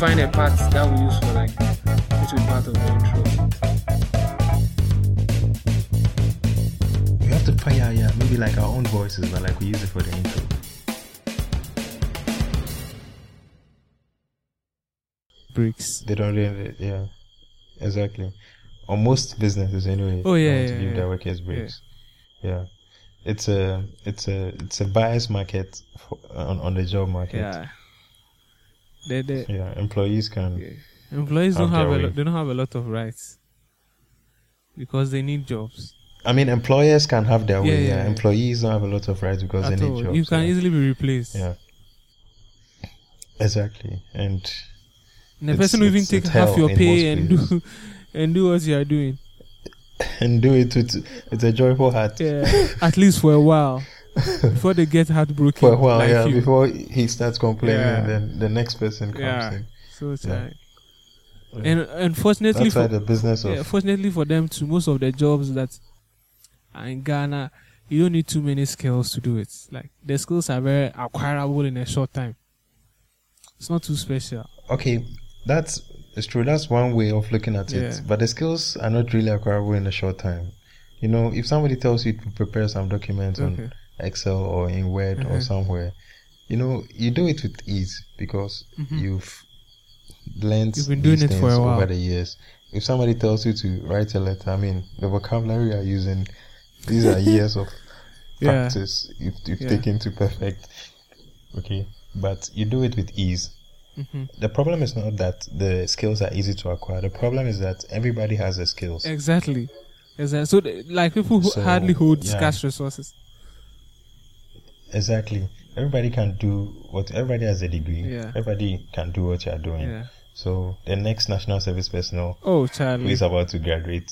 find a part that we use for like this will be part of the intro. We have to fire, yeah, maybe like our own voices, but like we use it for the intro. Bricks. They don't really, yeah, exactly. Or most businesses anyway. Oh, yeah, want to yeah, give yeah. their workers breaks. Yeah. yeah It's a it's a it's a bias market for, on on the job market. Yeah. They, they, Yeah, employees can. Yeah. Employees don't Have have a way. lot, they don't have a lot of rights because they need jobs. I mean, employers can have their way. Yeah, Yeah, yeah, yeah. Employees don't have a lot of rights because At they need all. jobs. You can easily be replaced. Yeah. Exactly, and And the person will even take half your pay and do and do what you are doing. and do it with with a joyful heart Yeah. At least for a while. Before they get heartbroken. for a while. like yeah, you. before he starts complaining, Yeah. and then the next person comes Yeah. in. So it's Yeah. like and unfortunately That's for the business of yeah, fortunately for them too, most of the jobs that are in Ghana, you don't need too many skills to do it. Like the skills are very acquirable in a short time. It's not too special. okay, that's it's true. That's one way of looking at Yeah. it. But the skills are not really acquirable in a short time. You know, if somebody tells you to prepare some documents on Okay. Excel or in Word or Mhm. somewhere, you know, you do it with ease because Mhm. you've learned You've been doing it for a while. over the years. If somebody tells you to write a letter, I mean, the vocabulary you are using, these are years of Yeah. practice you've, you've Yeah. taken to perfect. Okay, but you do it with ease. hmm The problem is not that the skills are easy to acquire. The problem is that everybody has the skills. Exactly. Exactly. So, like people who So, hardly hold yeah. scarce resources. Exactly. Everybody can do what. Everybody has a degree. Yeah. Everybody can do what you are doing. Yeah. So the next national service personnel Oh, who Charlie. is about to graduate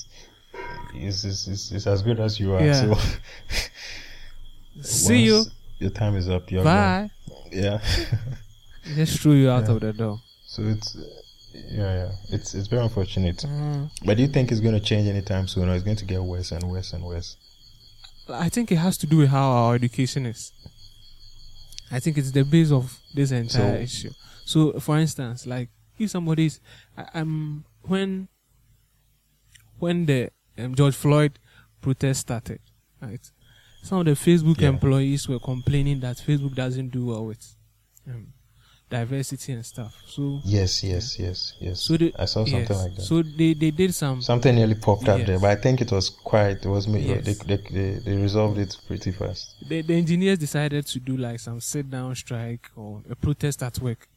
is is, is, is as good as you are. Yeah. So See you. Your time is up. You're gone. Bye. Yeah. Just threw you out Yeah. of the door. so it's yeah yeah it's it's very unfortunate. Mm. But do you think it's going to change anytime soon, or it's going to get worse and worse and worse? I think it has to do with how our education is. I think it's the base of this entire So- issue. So, for instance, like if somebody's, I, um, when when the um, George Floyd protest started, right? Some of the Facebook Yeah. employees were complaining that Facebook doesn't do well with um, diversity and stuff. So, Yes, yes, yes, yes. so they, I saw something yes. like that. So they, they did some something nearly popped up there, but I think it was quite. It was me. Yes. They, they, they they resolved it pretty fast. the, the engineers decided to do like some sit down strike or a protest at work.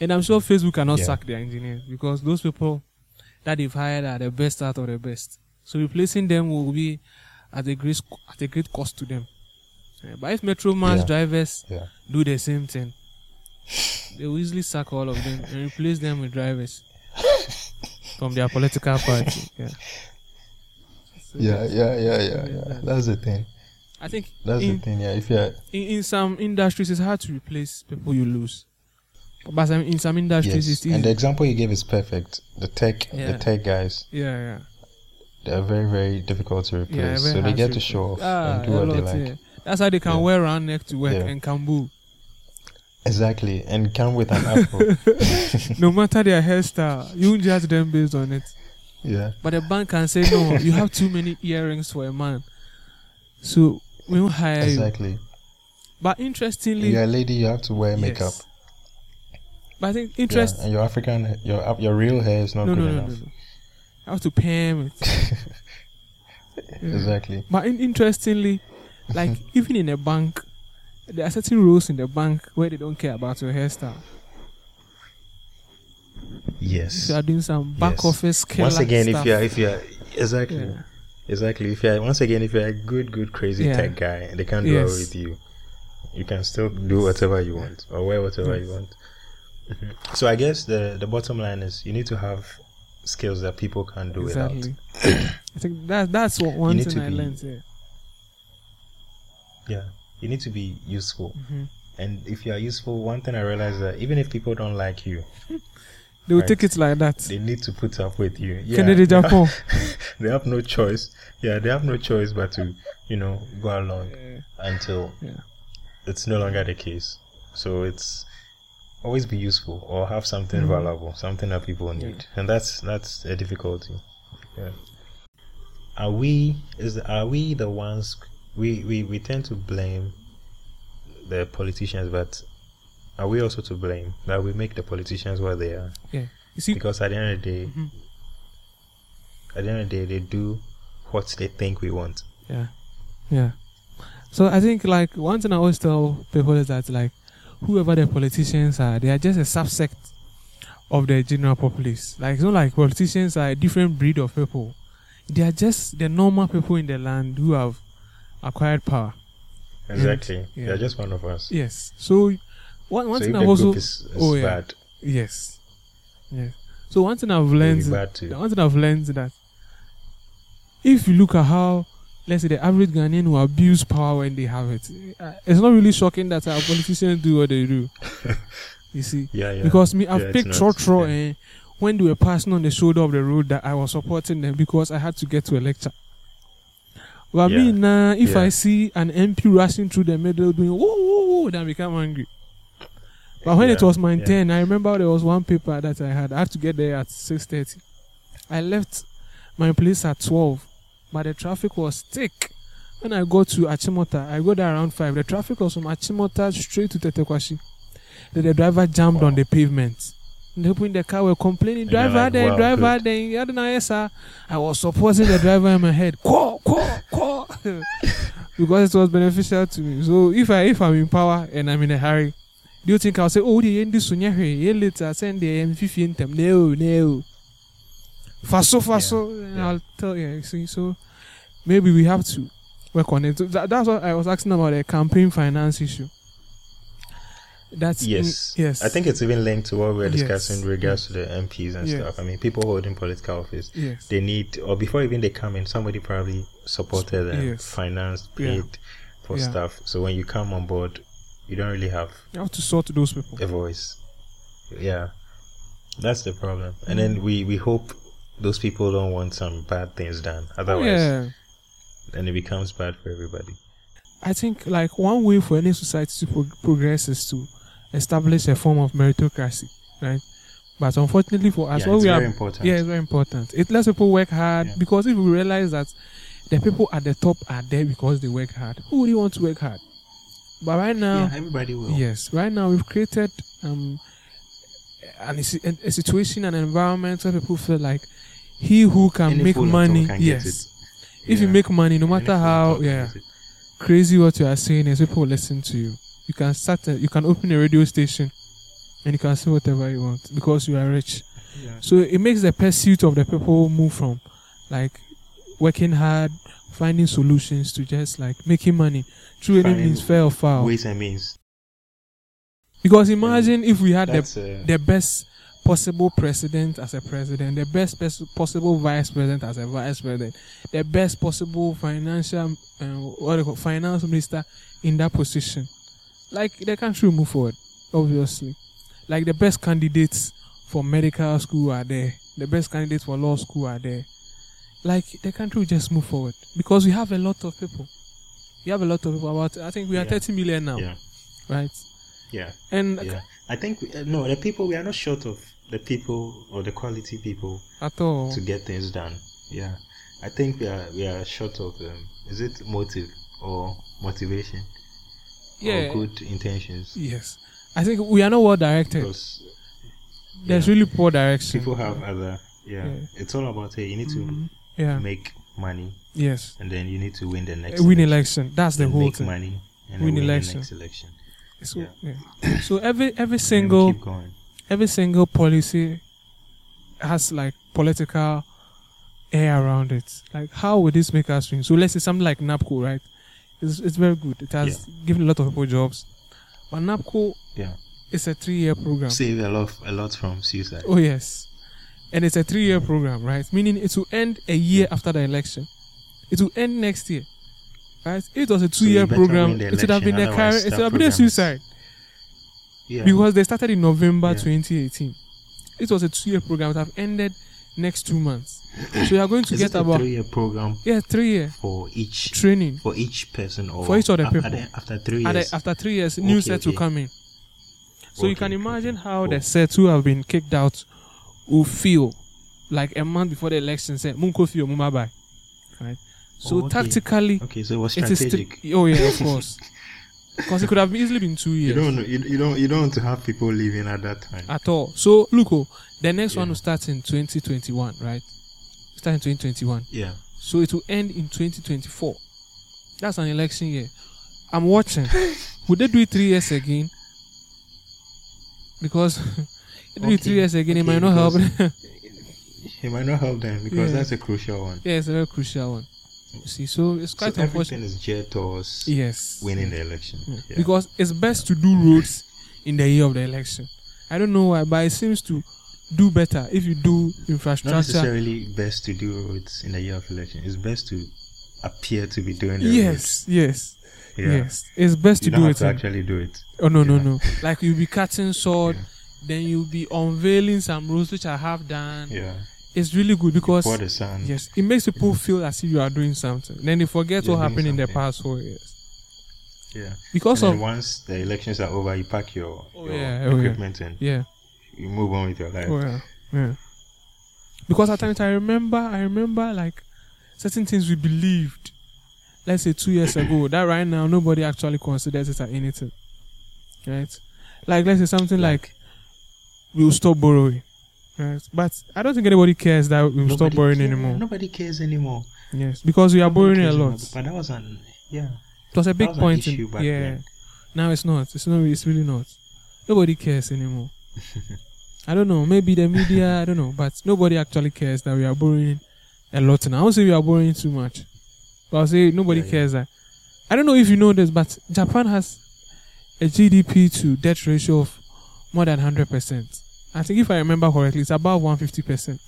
And I'm sure Facebook cannot Yeah. sack their engineers because those people that they've hired are the best out of the best. So replacing them will be at a great at a great cost to them. But if Metro Mass Yeah. drivers Yeah. do the same thing, they will easily sack all of them and replace them with drivers from their political party. Yeah. So Yeah, yeah, yeah, yeah, Yeah. That's the thing. I think That's in, the thing. Yeah, if you're in, in some industries it's hard to replace people you lose but some, in some industries yes, it's easy and the example you gave is perfect. The tech, Yeah. the tech guys, yeah yeah they're very, very difficult to replace. yeah so they get to show off ah, and do what they like. yeah. that's how they can wear round neck to work and cambo Exactly, and come with an apple. no matter their hairstyle you won't judge them based on it yeah, but the bank can say no you have too many earrings for a man so we won't hire you exactly. but interestingly You're a lady. You have to wear makeup. yes. but I think Yeah, and your African, your your real hair is not no, good no, no, enough. no, no. I have to him it. Yeah. Exactly. But in, interestingly, like even in a bank, there are certain rules in the bank where they don't care about your hairstyle. Yes. If you are doing some back Yes. office killer Once again, stuff, if you're if you're exactly yeah. exactly if you're once again if you're a good good crazy Yeah. tech guy and they can't do Yes. away with you, you can still do whatever you want or wear whatever Yes. you want. Mhm. So I guess the the bottom line is you need to have skills that people can do exactly. without. I think that that's what one thing I be- learned. Yeah. Yeah, you need to be useful. hmm And if you are useful, one thing I realize that even if people don't like you, They will Right. take it like that. they need to put up with you. Yeah, Kennedy Japan. they have no choice. Yeah, they have no choice but to, you know, go along Yeah. until Yeah. it's no longer the case. So it's always be useful or have something Mhm. valuable, something that people need, and that's that's a difficulty. Yeah. Are we is are we the ones we, we we tend to blame the politicians, but are we also to blame that we make the politicians what they are? Yeah. You see, Because at the end of the day, Mhm. at the end of the day, they do what they think we want. Yeah. Yeah. So I think like one thing I always tell people is that like whoever the politicians are, they are just a subsect of the general populace. Like it's not like politicians are a different breed of people. They are just the normal people in the land who have acquired power. Exactly. yeah. They're just one of us. Yes. So one one so thing I've also is, is oh, yeah. bad, yes. Yes. So one thing I've learned. One thing I've learned is that if you look at how, let's say, the average Ghanaian will abuse power when they have it, uh, it's not really shocking that our politicians do what they do. you see, Yeah, yeah. because me, I've Yeah, picked short yeah. eh, when they were passing on the shoulder of the road that I was supporting them because I had to get to a lecture. But me Yeah. now, if Yeah. I see an MP rushing through the middle doing whoa whoa whoa, then I become angry. But when it was my yeah. turn, I remember there was one paper that I had. I had to get there at six thirty. I left my place at twelve, but the traffic was thick. When I got to Achimota, I got there around five. The traffic was from Achimota straight to Tetteh Quarshie. Then the driver jammed on the pavement. The people in the car were complaining, driver, like, then, wow, driver, good. then, I don't know, yes, sir. I was supporting the driver in my head. Quaw, quaw, quaw. because it was beneficial to me. So if I if I'm in power and I'm in a hurry, do you think I'll say, oh, the end this one yeah, later send the M50 in them? No, no. Faso, faso. and yeah. I'll tell you. See, so maybe we have to work on it. So that, that's what I was asking about the campaign finance issue. That's in- Yes. yes. I think it's even linked to what we were Yes. discussing in regards to the MPs and Yes. stuff. I mean, people holding political office, yes. they need, or before even they come in, somebody probably supported them, Yes. financed, Yeah. paid for Yeah. stuff. So when you come on board, you don't really have You have to sort those people. a voice. Yeah, that's the problem. And then we we hope those people don't want some bad things done. Oh, Otherwise, yeah. then it becomes bad for everybody. I think like one way for any society to pro- progress is to establish a form of meritocracy, right? But unfortunately for us, yeah, what it's we very are, important. yeah, it's very important. It lets people work hard Yeah. because if we realize that the people at the top are there because they work hard, who really want to work hard? But right now, yeah, everybody will. Yes, right now we've created um, an, a, a situation, an environment where people feel like he who can Any make money, can yes, if you make money, no matter on how yeah crazy what you are saying is, people will listen to you. You can start, a, you can open a radio station, and you can say whatever you want because you are rich. Yeah. So it makes the pursuit of the people move from like working hard, finding solutions to just like making money through any means, fair or foul. Ways and means. Because imagine if we had the uh, the best possible president as a president, the best pers- possible vice president as a vice president, the best possible financial uh, what do you call finance minister in that position. Like the country will move forward, obviously. Like the best candidates for medical school are there, the best candidates for law school are there. Like the country will just move forward because we have a lot of people. We have a lot of people. About I think we are Yeah. 30 million now, yeah, right? yeah, And yeah. I think we, uh, no, the people we are not short of the people or the quality people at all, to get things done. Yeah, I think we are we are short of um, is it motive or motivation yeah, or good intentions Yes. I think we are not well directed. because There's yeah, really poor direction. people have other yeah. Yeah. It's all about hey, you need to Mhm. Yeah. make money Yes. and then you need to win the next Uh, Win election. election. That's the whole make thing. money and Win then win election. the next election. So, Yeah. yeah. so every every single keep going. every single policy has like political air around it. Like how would this make us win? So let's say something like NABCO, right? It's it's very good. It has given a lot of people jobs. But NABCO Yeah. it's a three year program. Save a lot a lot from suicide. Oh yes, and it's a three-year program, right? Meaning it will end a year after the election. It will end next year, right? If it was a two-year program, it would have been a car. It would have been a suicide Yeah. because they started in November Yeah. 2018. It was a two-year program. It would have ended next two months. So you are going to Is get about three-year program yeah three-year for each training. for each person or For each other after, people. after three years? after three years, new Okay, sets will come in. So you can imagine okay. how the sets who have been kicked out will feel like a month before the election said Munko feel Mumabai. Right? So Oh, okay. tactically Okay, so it was it is strategic. oh yeah, of course. Because it could have easily been two years. you don't know, you, you don't you don't want to have people leaving at that time. at all. So look, oh, the next one Yeah. will start in 2021, right? Start in 2021. yeah. So it will end in 2024. That's an election year. I'm watching. Would they do it three years again? Because they do it three years again, it okay, might not help. It might not help them because Yeah. that's a crucial one. yeah, it's a very crucial one. You see, so it's So quite unfortunate. everything is geared towards Yes. winning the election. Yeah. Yeah. Because it's best to do roads in the year of the election. I don't know why, but it seems to do better if you do infrastructure. not necessarily best to do roads in the year of election. It's best to appear to be doing the Yes, yes. Yeah. yes. It's best You to do it. to actually do it. Oh no no Yeah. no! Like you'll be cutting sword, Yeah. then you'll be unveiling some roads which I have done. Yeah. It's really good because For the sun. yes, it makes people feel as if you are doing something. Then they forget You're what happened in the past four years Yeah. because and of once the elections are over, you pack your, Oh, your oh, equipment and yeah, you move on with your life. yeah, yeah. Because at times I remember, I remember like certain things we believed. Let's say two years ago, that right now nobody actually considers it as anything, right? Like let's say something like, we'll stop borrowing, right? But I don't think anybody cares that we'll stop borrowing care- anymore. Nobody cares anymore. Yes, because we are Nobody borrowing a lot. anymore. But that was an yeah. It was a big was point. In, yeah. then. Now it's not. It's not. It's really not. Nobody cares anymore. I don't know. Maybe the media. I don't know. But nobody actually cares that we are borrowing a lot now. I won't say we are borrowing too much. But I'll say nobody Yeah, yeah. cares that. I don't know if you know this, but Japan has a GDP to debt ratio of more than hundred percent. I think if I remember correctly, it's about one fifty percent.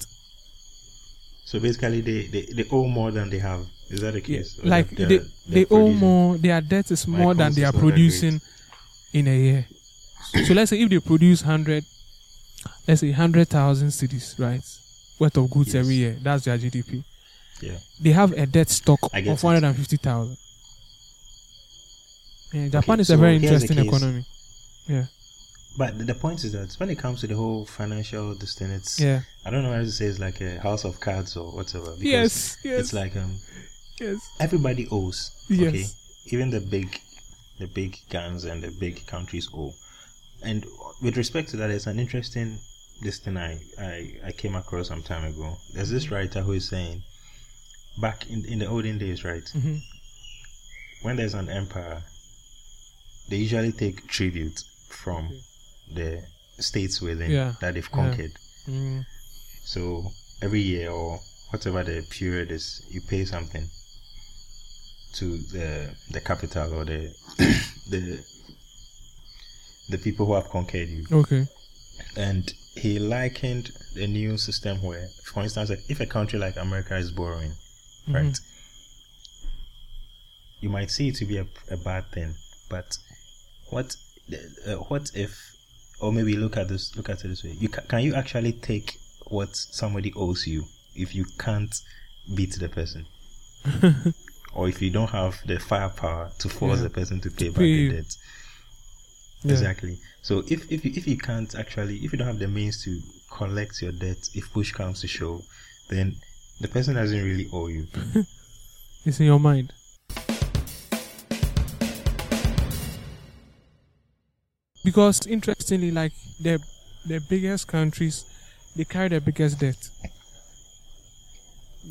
So basically, they, they, they owe more than they have. Is that the case? Or Like they, they they're owe more. Their debt is more than they are accounts is not that great. producing in a year. So let's say if they produce hundred, let's say hundred thousand cedis, right, worth of goods Yes. every year. That's their GDP. Yeah. They have a debt stock of it. one hundred and fifty thousand. Yeah, Japan Okay, is a very interesting economy. Yeah, But the- point is that when it comes to the whole financial it's yeah. I don't know how to say it's like a house of cards or whatever. Because Yes, yes, It's like um yes, everybody owes. Yes. Okay. Even the big the big guns and the big countries owe. And with respect to that, it's an interesting this thing I, I, I came across some time ago. There's this writer who is saying back in in the olden days, right? hmm when there's an empire, they usually take tribute from the states within Yeah. that they've Yeah. conquered. mm So every year or whatever the period is, you pay something to the the capital or the the the people who have conquered you. Okay. And he likened the new system where, for instance, if a country like America is borrowing, Mhm. right? You might see it to be a, a bad thing, but what uh, what if, or maybe look at this look at it this way: you ca- can you actually take what somebody owes you if you can't beat the person, or if you don't have the firepower to force Yeah. the person to pay back the debt? Yeah. Exactly. So if if you, if you can't actually if you don't have the means to collect your debt, if push comes to shove, then the person doesn't really owe you. It's in your mind. Because interestingly, like the the biggest countries, they carry the biggest debt.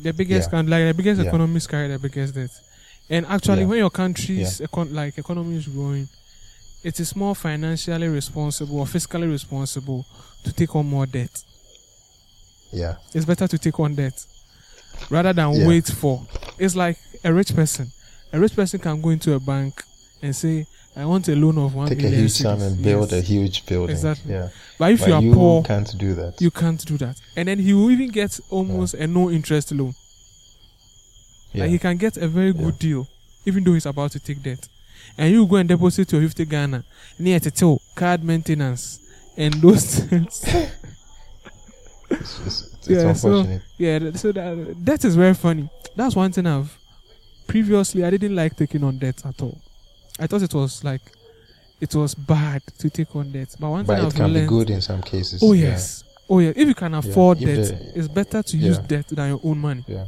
The biggest Yeah. country, like the biggest Yeah. economies carry the biggest debt. And actually, Yeah. when your country's econ- like economy is growing, it is more financially responsible or fiscally responsible to take on more debt. Yeah. It's better to take on debt rather than Yeah. wait for. It's like a rich person. A rich person can go into a bank and say, "I want a loan of one Take a million huge sum and build Yes. a huge building. Exactly. Yeah. But if but you are poor, you poor, can't do that. you can't do that. And then he will even get almost a no interest loan. yeah. Like he can get a very good deal, even though he's about to take debt. And you go and deposit your 50 Ghana near to card maintenance and those things. it's, it's, it's Yeah, so- Yeah, so that that is very funny. That's one thing I've previously I didn't like taking on debt at all. I thought it was like it was bad to take on debt. But one But thing it I've can learned, be good in some cases. oh yeah. yes, oh yeah, if you can afford If debt, the- it's better to use debt than your own money. Yeah.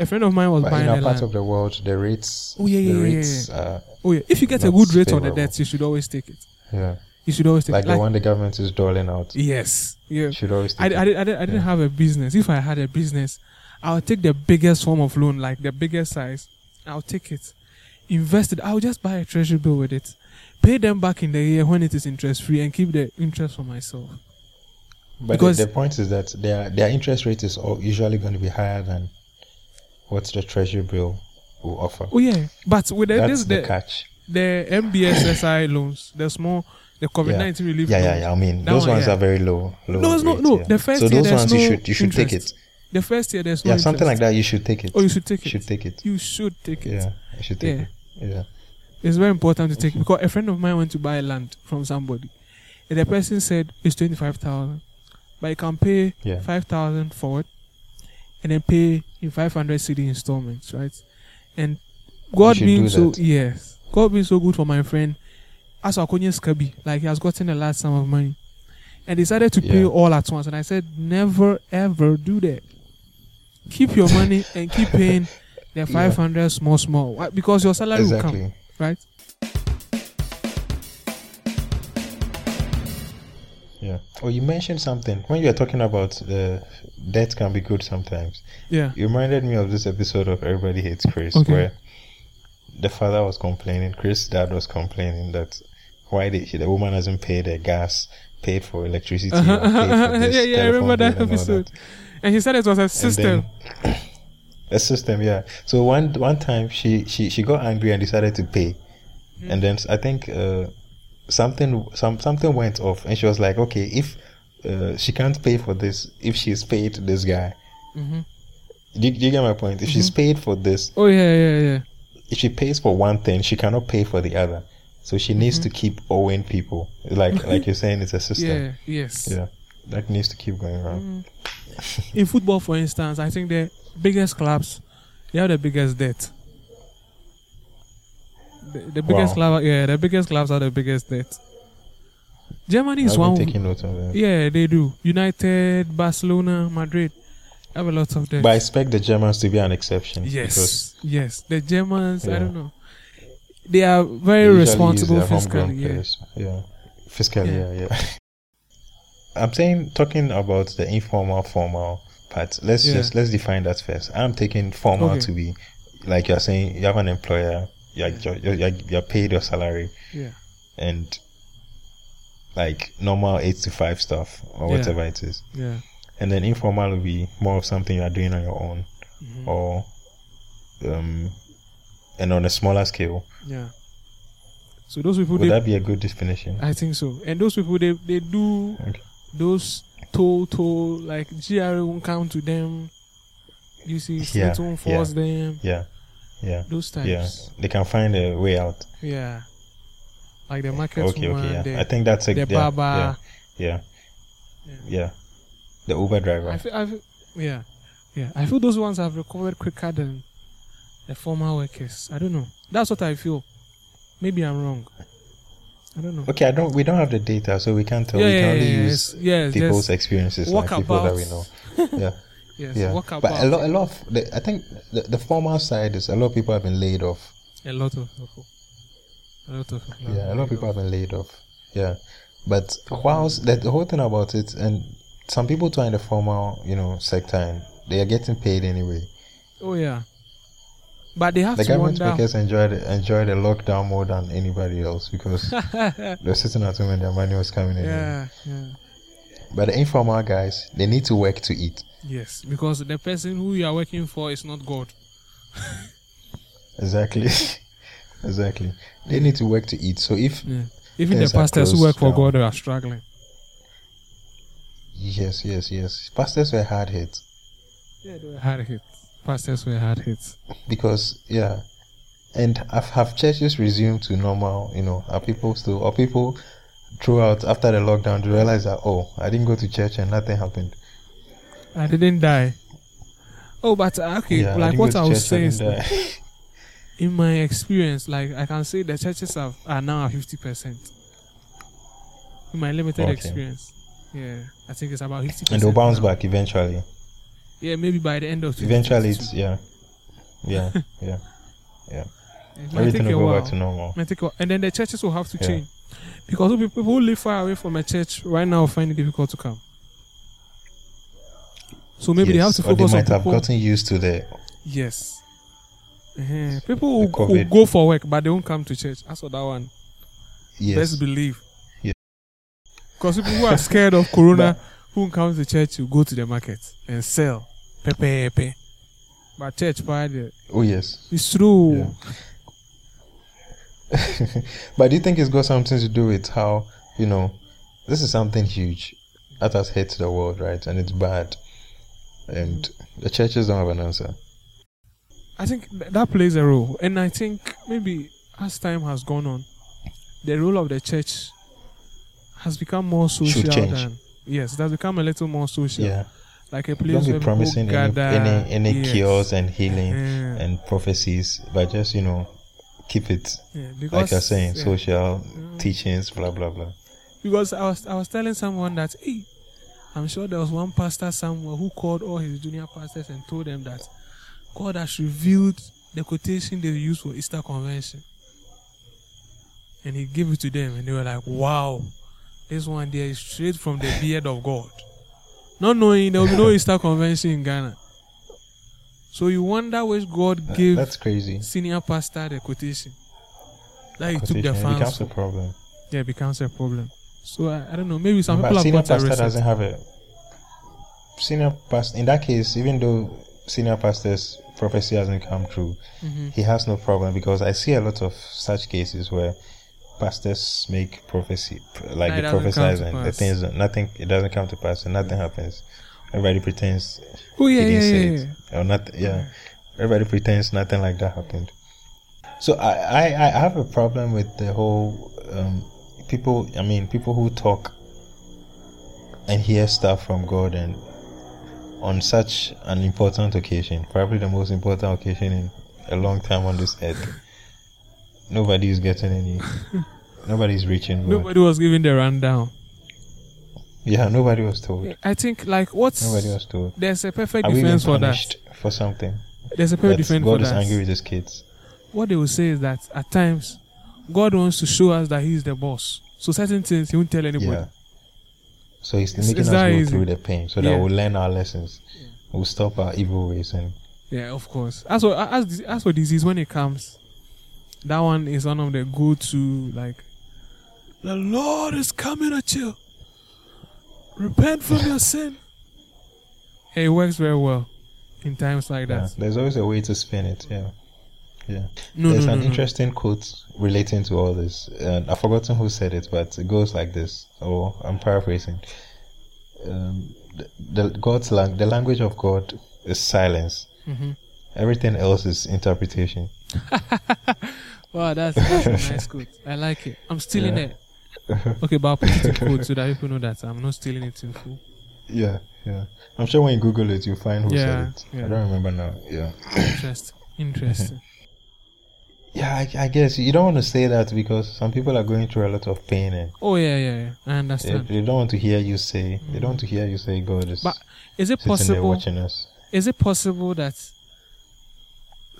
A friend of mine was But buying in a our part land. of the world, the rates, Oh, yeah, yeah, the yeah, yeah, rates, yeah. uh, oh yeah, if you get a good rate on the favorable. debts, you should always take it. yeah, You should always take like it. the one the government is doling out. yes, yeah. You should always I, take I, I, I didn't Yeah. have a business. If I had a business, I would take the biggest form of loan, like the biggest size. I'll take it, invest it. I'll just buy a treasury bill with it, pay them back in the year when it is interest free, and keep the interest for myself. But because- the, the point is that their their interest rate is usually going to be higher than what the treasury bill will offer. Oh yeah, but with the, That's this the the catch. the NBSSI loans, the small, the COVID nineteen relief. Yeah, yeah, yeah. I mean, those one, ones yeah. are very low. low No, it's not- no, yeah. the first so year those there's ones you should you should take it. The first year there's no Yeah, something like that. You should take it. Oh, you should take You it. should take it. You should take it. Yeah, you should take Yeah. it. Yeah. It's very important to take because a friend of mine went to buy land from somebody. And the person said it's twenty five thousand. But you can pay Yeah. five thousand forward and then pay in five hundred cedi installments, right? And God being so yes. God being so good for my friend as Akonya Skabi, like he has gotten a large sum of money. And decided to pay all at once. And I said, Never ever do that. Keep your money and keep paying the five hundred small small. Because your salary will come, right? Yeah. Oh, you mentioned something when you were talking about the debt can be good sometimes. Yeah. You reminded me of this episode of Everybody Hates Chris, Okay. where the father was complaining, Chris' dad was complaining that why the, the woman hasn't paid her gas, paid for electricity, Uh-huh, paid for uh-huh, this yeah, yeah, I remember that bill and all episode. And he said it was a system. then- a system, yeah. So one one time she she she got angry and decided to pay, Hmm. and then I think uh, something some something went off, and she was like, okay, if uh, she can't pay for this, if she's paid this guy, hmm do, you- do you get my point? If she's Mm-hmm. paid for this, Oh yeah, yeah, yeah. if she pays for one thing, she cannot pay for the other. So she needs to keep owing people. Like like you're saying, it's a system. Yeah, yes. Yeah, that needs to keep going around. Mm. In football, for instance, I think the biggest clubs they have the biggest debt. The, the biggest Wow. yeah, the biggest clubs are the biggest debt. Germany is one. taking note of that. yeah, they do. United, Barcelona, Madrid have a lot of debt. But I expect the Germans to be an exception. Because yes, yes. The Germans, I don't know. They are they very use responsible fiscally. Yeah. players. Yeah. Fiscally, Yeah. yeah, yeah. I'm saying talking about the informal, formal part. Let's Yeah. just let's define that first. I'm taking formal Okay. to be like you're saying you have an employer, you're, you're, you're, you're paid your salary, Yeah. and like normal eight to five stuff or Yeah. whatever it is. Yeah. And then informal will be more of something you are doing on your own Mhm. or um and on a smaller scale. Yeah. So those people, Would they, that be a good definition? I think so. And those people, they they do Okay. those toll toll like GRA won't count to them. You see, Yeah, won't force them. Yeah. Yeah. Those Yeah. They can find a way out. Yeah. Like the market Okay, woman, okay, yeah. the, I think that's a the yeah, barber. Yeah, yeah, Yeah. The Uber driver. I feel, I feel, yeah, yeah. I feel those ones have recovered quicker than the former workers. I don't know. That's what I feel. Maybe I'm wrong. I don't know. Okay, I don't. We don't have the data, so we can't tell. yeah, we can yeah, only yeah, use yes, yes, people's just experiences, like people that we know. Yeah, Yes, yeah. walk But a lot, a lot. Of the, I think the, the formal side is a lot of people have been laid off. A lot of people. A lot of people. Yeah, a lot of people have been laid off. Yeah, but whilst the, the whole thing about it, and some people too are in the formal, you know, sector, and they are getting paid anyway. Oh yeah. But they have The to government wonder. workers enjoy the, enjoy the lockdown more than anybody else because they're sitting at home and their money was coming in. yeah, yeah. But the informal guys, they need to work to eat. Yes, because the person who you are working for is not God. Exactly. exactly. They need to work to eat. So if Yeah. Even the are pastors who work for down. God are struggling. yes, yes, yes, pastors were hard hit Yeah, they were hard hit. Pastors were hard hit. because yeah, and have have churches resumed to normal? You know, are people still or people throughout after the lockdown to realize that oh, I didn't go to church and nothing happened. I didn't die. Oh, but uh, okay, Yeah, like didn't what I was saying, die. in my experience, like I can say the churches have, are now fifty percent. in my limited Okay. experience. Yeah, I think it's about fifty percent. And they'll bounce back eventually. Yeah, maybe by the end of Eventually, it's yeah, yeah, yeah. It might Everything take a will go while. back to normal. Might take a while. And then the churches will have to Yeah. change because people who live far away from a church right now find it difficult to come. So maybe they have Yes, to or they focus on might have people. gotten used to the Yes. Uh-huh. People The will COVID. go for work, but they won't come to church. That's what that one. yes. Best believe. Yeah. Because people who are scared of corona, who won't come to church, will go to the market and sell. Pepe, pepe. But church, part Oh yes. it's true. Yeah. but do you think it's got something to do with how you know this is something huge that has hit the world, right? And it's bad, and the churches don't have an answer. I think that plays a role, and I think maybe as time has gone on, the role of the church has become more social than yes, it has become a little more social, Yeah. like a place Don't where be promising any gather, any, any yes. cures and healing Yeah, and prophecies, but just you know keep it yeah, because, like you're saying yeah. social Mm. teachings, blah blah blah. Because I was I was telling someone that hey, I'm sure there was one pastor somewhere who called all his junior pastors and told them that God has revealed the quotation they used for Easter convention. And he gave it to them and they were like, Wow, this one there is straight from the beard of God. Not knowing there will be no Easter convention in Ghana. So you wonder which God gave That's crazy. senior pastor the quotation. That he took Quotation, the it fans becomes for a problem. yeah, it becomes a problem. So I, I don't know. Maybe some but people have senior got a pastor doesn't have a senior pastor. In that case, even though senior pastor's prophecy hasn't come true, Mhm. he has no problem because I see a lot of such cases where pastors make prophecy like Nah, they it prophesize and the things nothing it doesn't come to pass and nothing happens. Everybody pretends Oh yeah, he yeah, didn't yeah, say yeah. it or not. Yeah, everybody pretends nothing like that happened. So I I, I have a problem with the whole um, people. I mean, people who talk and hear stuff from God and on such an important occasion, probably the most important occasion in a long time on this earth. Nobody is getting any. nobody's reaching. God. Nobody was giving the rundown. Yeah, nobody was told. I think like what's Nobody was told. there's a perfect Are we defense for that. for something? There's a perfect defense God for that. God is angry with his kids. What they will say is that at times God wants to show us that He's the boss. So certain things He won't tell anybody. Yeah. So he's It's- making it's us go easy. through the pain so Yeah. that we'll learn our lessons. We'll stop our evil ways and Yeah, of course. As for as as for disease when it comes, that one is one of the go-to like. The Lord is coming at you. Repent from your sin. It works very well in times like yeah, that. there's always a way to spin it. Yeah. Yeah. No, There's no, an no, no. interesting quote relating to all this. And I've forgotten who said it, but it goes like this. Or I'm paraphrasing. Um, the, the God's lang- the language of God is silence. Mhm. Everything else is interpretation. Wow, that's, that's a nice quote. I like it. I'm stealing Yeah. it. Okay, but I'll put it in quote so that people know that I'm not stealing it in full. Yeah, yeah. I'm sure when you Google it, you'll find who Yeah, said it. yeah. I don't remember now. Yeah. Interesting. Interesting. Yeah, I, I guess you don't want to say that because some people are going through a lot of pain and oh yeah, yeah, yeah. I they, understand. they don't want to hear you say. They don't want to mm. hear you say God is But Is it possible? watching us. Is it possible that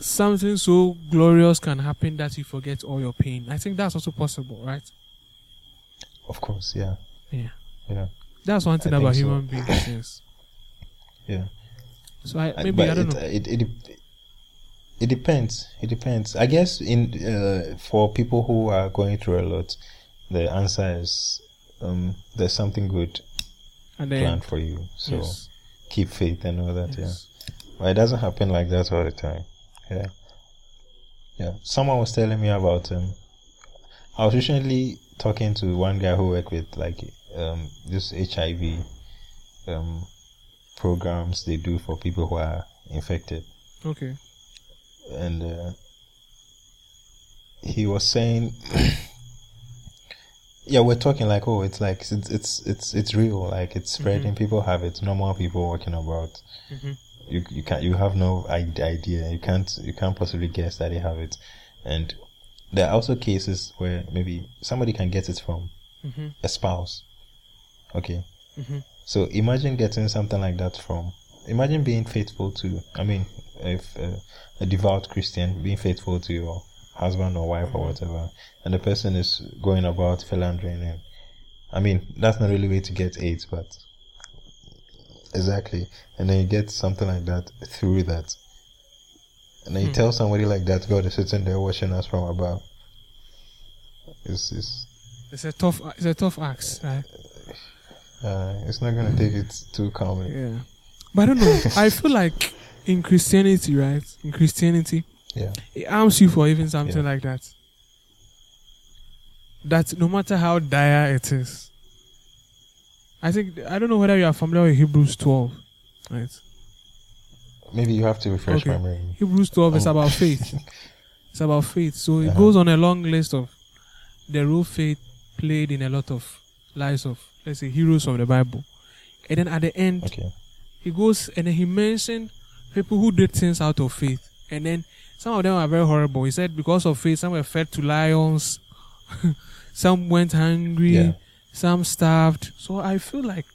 something so glorious can happen that you forget all your pain? I think that's also possible, right? Of course, yeah, Yeah. yeah, That's one thing I about think so. human beings. Yes. yeah. So I I- maybe but I don't it, know. It, it, it depends. It depends. I guess in uh, for people who are going through a lot, the answer is um, there's something good And then planned for you. So yes, keep faith and all that. Yeah. But it doesn't happen like that all the time. Yeah. Yeah. Someone was telling me about um I was recently talking to one guy who worked with like um this HIV um programs they do for people who are infected Okay. and uh, he was saying yeah we're talking like oh it's like it's it's it's it's real like it's spreading Mhm. people have it normal people walking about Mhm. you you can't you have no idea you can't you can't possibly guess that they have it and there are also cases where maybe somebody can get it from Mm-hmm. a spouse. Okay. Mhm. So imagine getting something like that from. Imagine being faithful to. I mean, if uh, a devout Christian being faithful to your husband or wife or whatever, and the person is going about philandering and. I mean, that's not really way to get AIDS, but exactly. And then you get something like that through that. And then you Hmm. tell somebody like that, God is sitting there watching us from above. It's, it's It's a tough. It's a tough axe, right? Uh, it's not gonna take it too calmly. Yeah. But I don't know. I feel like in Christianity, right? In Christianity, Yeah. it arms you for even something Yeah. like that. That no matter how dire it is, I think I don't know whether you are familiar with Hebrews twelve, right? Maybe you have to refresh Okay. my memory. Hebrews twelve is Oh. about faith. It's about faith. So it Uh-huh. goes on a long list of the role faith played in a lot of lives of let's say heroes of the Bible, and then at the end Okay. he goes and then he mentioned people who did things out of faith. And then some of them are very horrible. He said because of faith, some were fed to lions, some went hungry, Yeah. some starved. So I feel like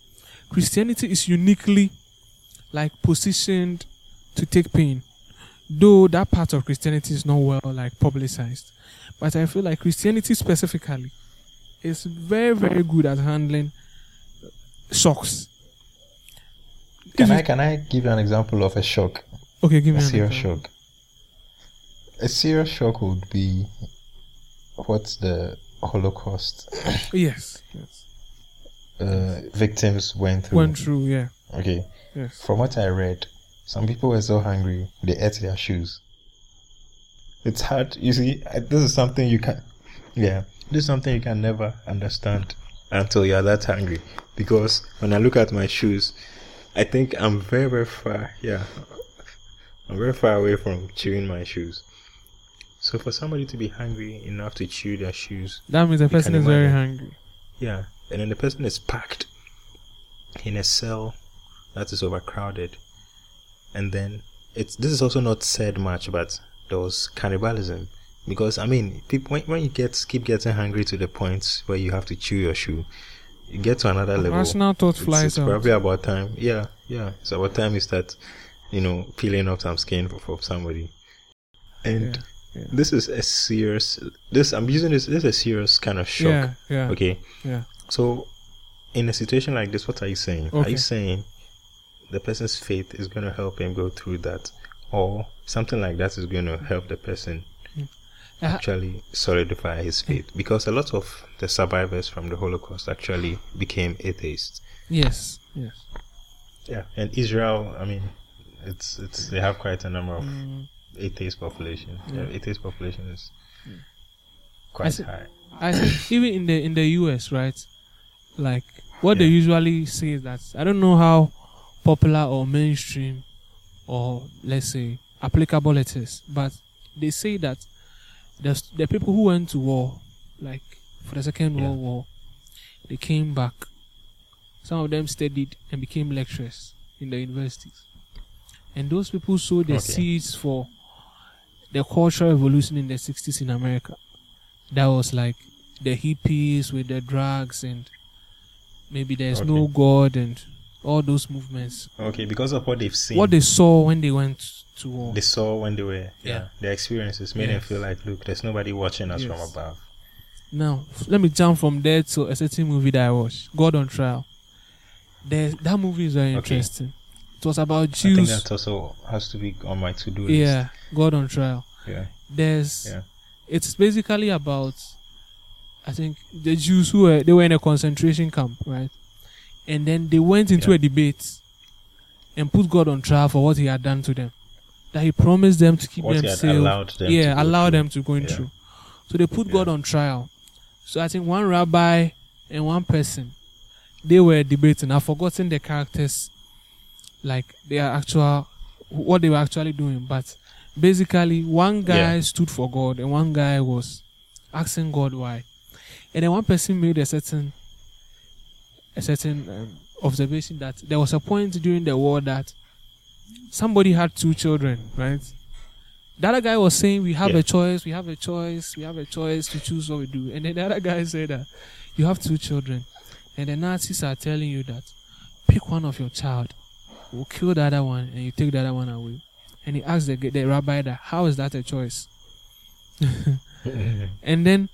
Christianity is uniquely like positioned to take pain. Though that part of Christianity is not well like publicized. But I feel like Christianity specifically is very, very good at handling shocks. Can I can I give you an example of a shock? Okay, give A me an serious example. shock. A serious shock would be what's the Holocaust Yes, yes. uh, victims went through. Went through, yeah. Okay. Yes. From what I read, some people were so hungry they ate their shoes. It's hard. You see, this is something you can. Yeah, this is something you can never understand until you're that hungry. Because when I look at my shoes, I think I'm very, very far. Yeah, I'm very far away from chewing my shoes. So for somebody to be hungry enough to chew their shoes, That means the person is very hungry. yeah, and then the person is packed in a cell that is overcrowded, and then it's this is also not said much, but there was cannibalism because I mean, people when, when you get keep getting hungry to the point where you have to chew your shoe, you get to another level. National thought It's, flies it's out. probably about time. Yeah, yeah, it's about time you start, you know, peeling off some skin for, for somebody, and. Yeah, yeah. This is a serious. This I'm using this. This is a serious kind of shock. Yeah, yeah, Okay. yeah. So, in a situation like this, what are you saying? Are you saying the person's faith is going to help him go through that, or something like that is going to help the person Uh, actually solidify his faith? Because a lot of the survivors from the Holocaust actually became atheists. yes, yes. Yeah, and Israel, I mean, it's it's they have quite a number of Mm, atheist population. Yeah, Yeah. atheist population is I quite see- high. I think even in the in the US, right? Like what they usually say is that I don't know how popular or mainstream or let's say applicable it is, but they say that the the people who went to war, like for the Second Yeah. World War, they came back. Some of them studied and became lecturers in the universities, and those people sowed the Okay. seeds for the cultural revolution in the 60s in America. That was like the hippies with the drugs and maybe there's no God and all those movements. Okay, because of what they've seen, What they saw when they went to war. they saw when they were yeah, Yeah. their experiences made them feel like look there's nobody watching us from above Now, let me jump from there to a certain movie that I watched, God on Trial. There's, that movie is very Okay. interesting. It was about Jews. i think that also has to be on my to-do list Yeah, God on Trial. yeah There's, Yeah. it's basically about, I think the Jews who were they were in a concentration camp, right? And then they went into Yeah. a debate and put God on trial for what He had done to them. That He promised them to keep what them safe. allowed them yeah, allow them to go through. So they put. God on trial. So I think one rabbi and one person, they were debating. I've forgotten the characters, like their actual, what they were actually doing. But basically, one guy Yeah. stood for God and one guy was asking God why. And then one person made a certain, a certain um, observation that there was a point during the war that somebody had two children, right? The other guy was saying, "We have Yeah. a choice. We have a choice. We have a choice to choose what we do." And then the other guy said that you have two children, and the Nazis are telling you that pick one of your child, we'll kill the other one, and you take the other one away. And he asked the, the rabbi that, how is that a choice? and then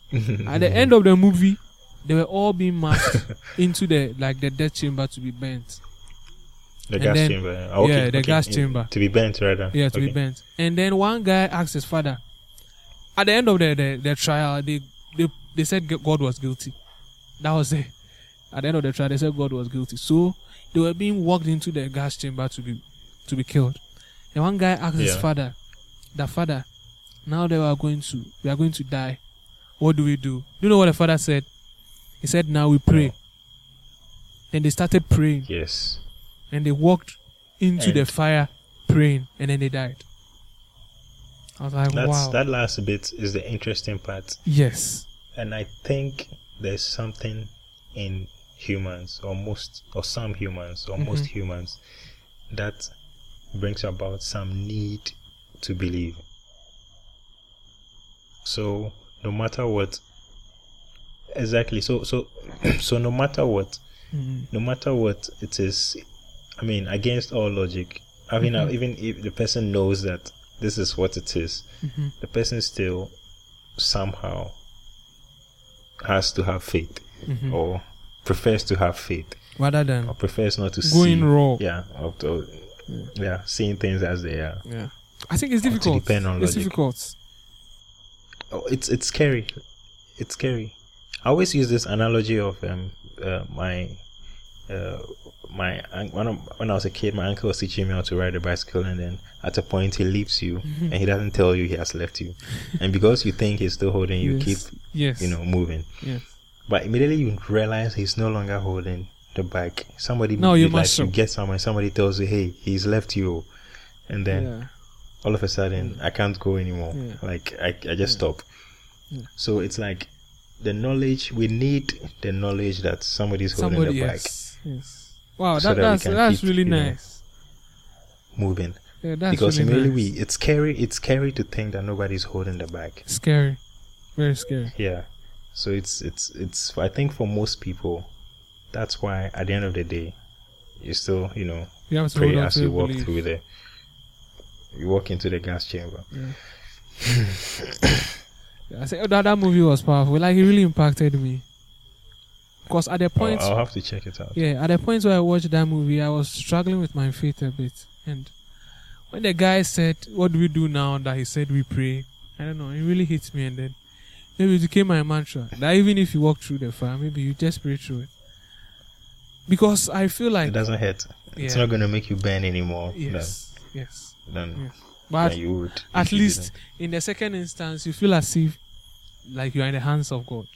at the end of the movie, they were all being marched into the like the death chamber to be burnt. The And gas then- chamber. Okay, yeah, the okay. gas chamber. To be burnt, rather. Yeah, to be burnt. And then one guy asked his father. At the end of the the, the trial, they, they they said God was guilty. That was it. At the end of the trial, they said God was guilty. So they were being walked into the gas chamber to be to be killed. And one guy asked his father, "The father, now they are going to we are going to die. What do we do?" do?" You know what the father said? He said, "Now we pray." Then they started praying Yes. and they walked into the fire praying and then they died. I was like, That's wow. that last bit is the interesting part. yes. And I think there's something in humans, or most, or some humans, or most Mhm. humans, that brings about some need to believe. So, no matter what, exactly. So, so, so, no matter what, Mhm. no matter what it is, I mean, against all logic, I mean, Mhm. even if the person knows that this is what it is, Mhm. the person still somehow has to have faith Mhm. or prefers to have faith Rather than or prefers not to going see raw. yeah or to, yeah seeing things as they are Yeah. I think it's difficult. depend on it's logic. difficult. oh, it's it's scary it's scary i always use this analogy of um uh, my uh, my when, I, when I was a kid, my uncle was teaching me how to ride a bicycle, and then at a point he leaves you, and he doesn't tell you he has left you, and because you think he's still holding you, yes. keep yes. you know moving. Yes. But immediately you realize he's no longer holding the bike. Somebody No, you like must you get somewhere, somebody tells you, "Hey, he's left you," and then yeah. all of a sudden I can't go anymore. Yeah. Like I, I just stop. Yeah. So it's like the knowledge we need the knowledge that somebody's holding Somebody the bike, yes. Yes. Wow, So that, that that's that's keep, really you know, nice. moving. Yeah, that's because really immediately nice. we it's scary. It's scary to think that nobody's holding the bike. scary. Very scary. Yeah. So it's it's it's. I think for most people, that's why at the end of the day, you still you know You have to pray as you walk belief. through the you walk into the gas chamber. Yeah. Yeah, I said, oh, that, that movie was powerful. Like, it really impacted me. Because at the point, I'll have to check it out. yeah, at the point where I watched that movie, I was struggling with my faith a bit. And when the guy said, "What do we do now?" that he said, "We pray," I don't know. It really hit me, and then maybe it became my mantra that even if you walk through the fire, maybe you just pray through it. Because I feel like. It doesn't hurt. It's not going to make you burn anymore. yes, yes, than, yes. But you would. at least in the second instance, you feel as if like you are in the hands of God.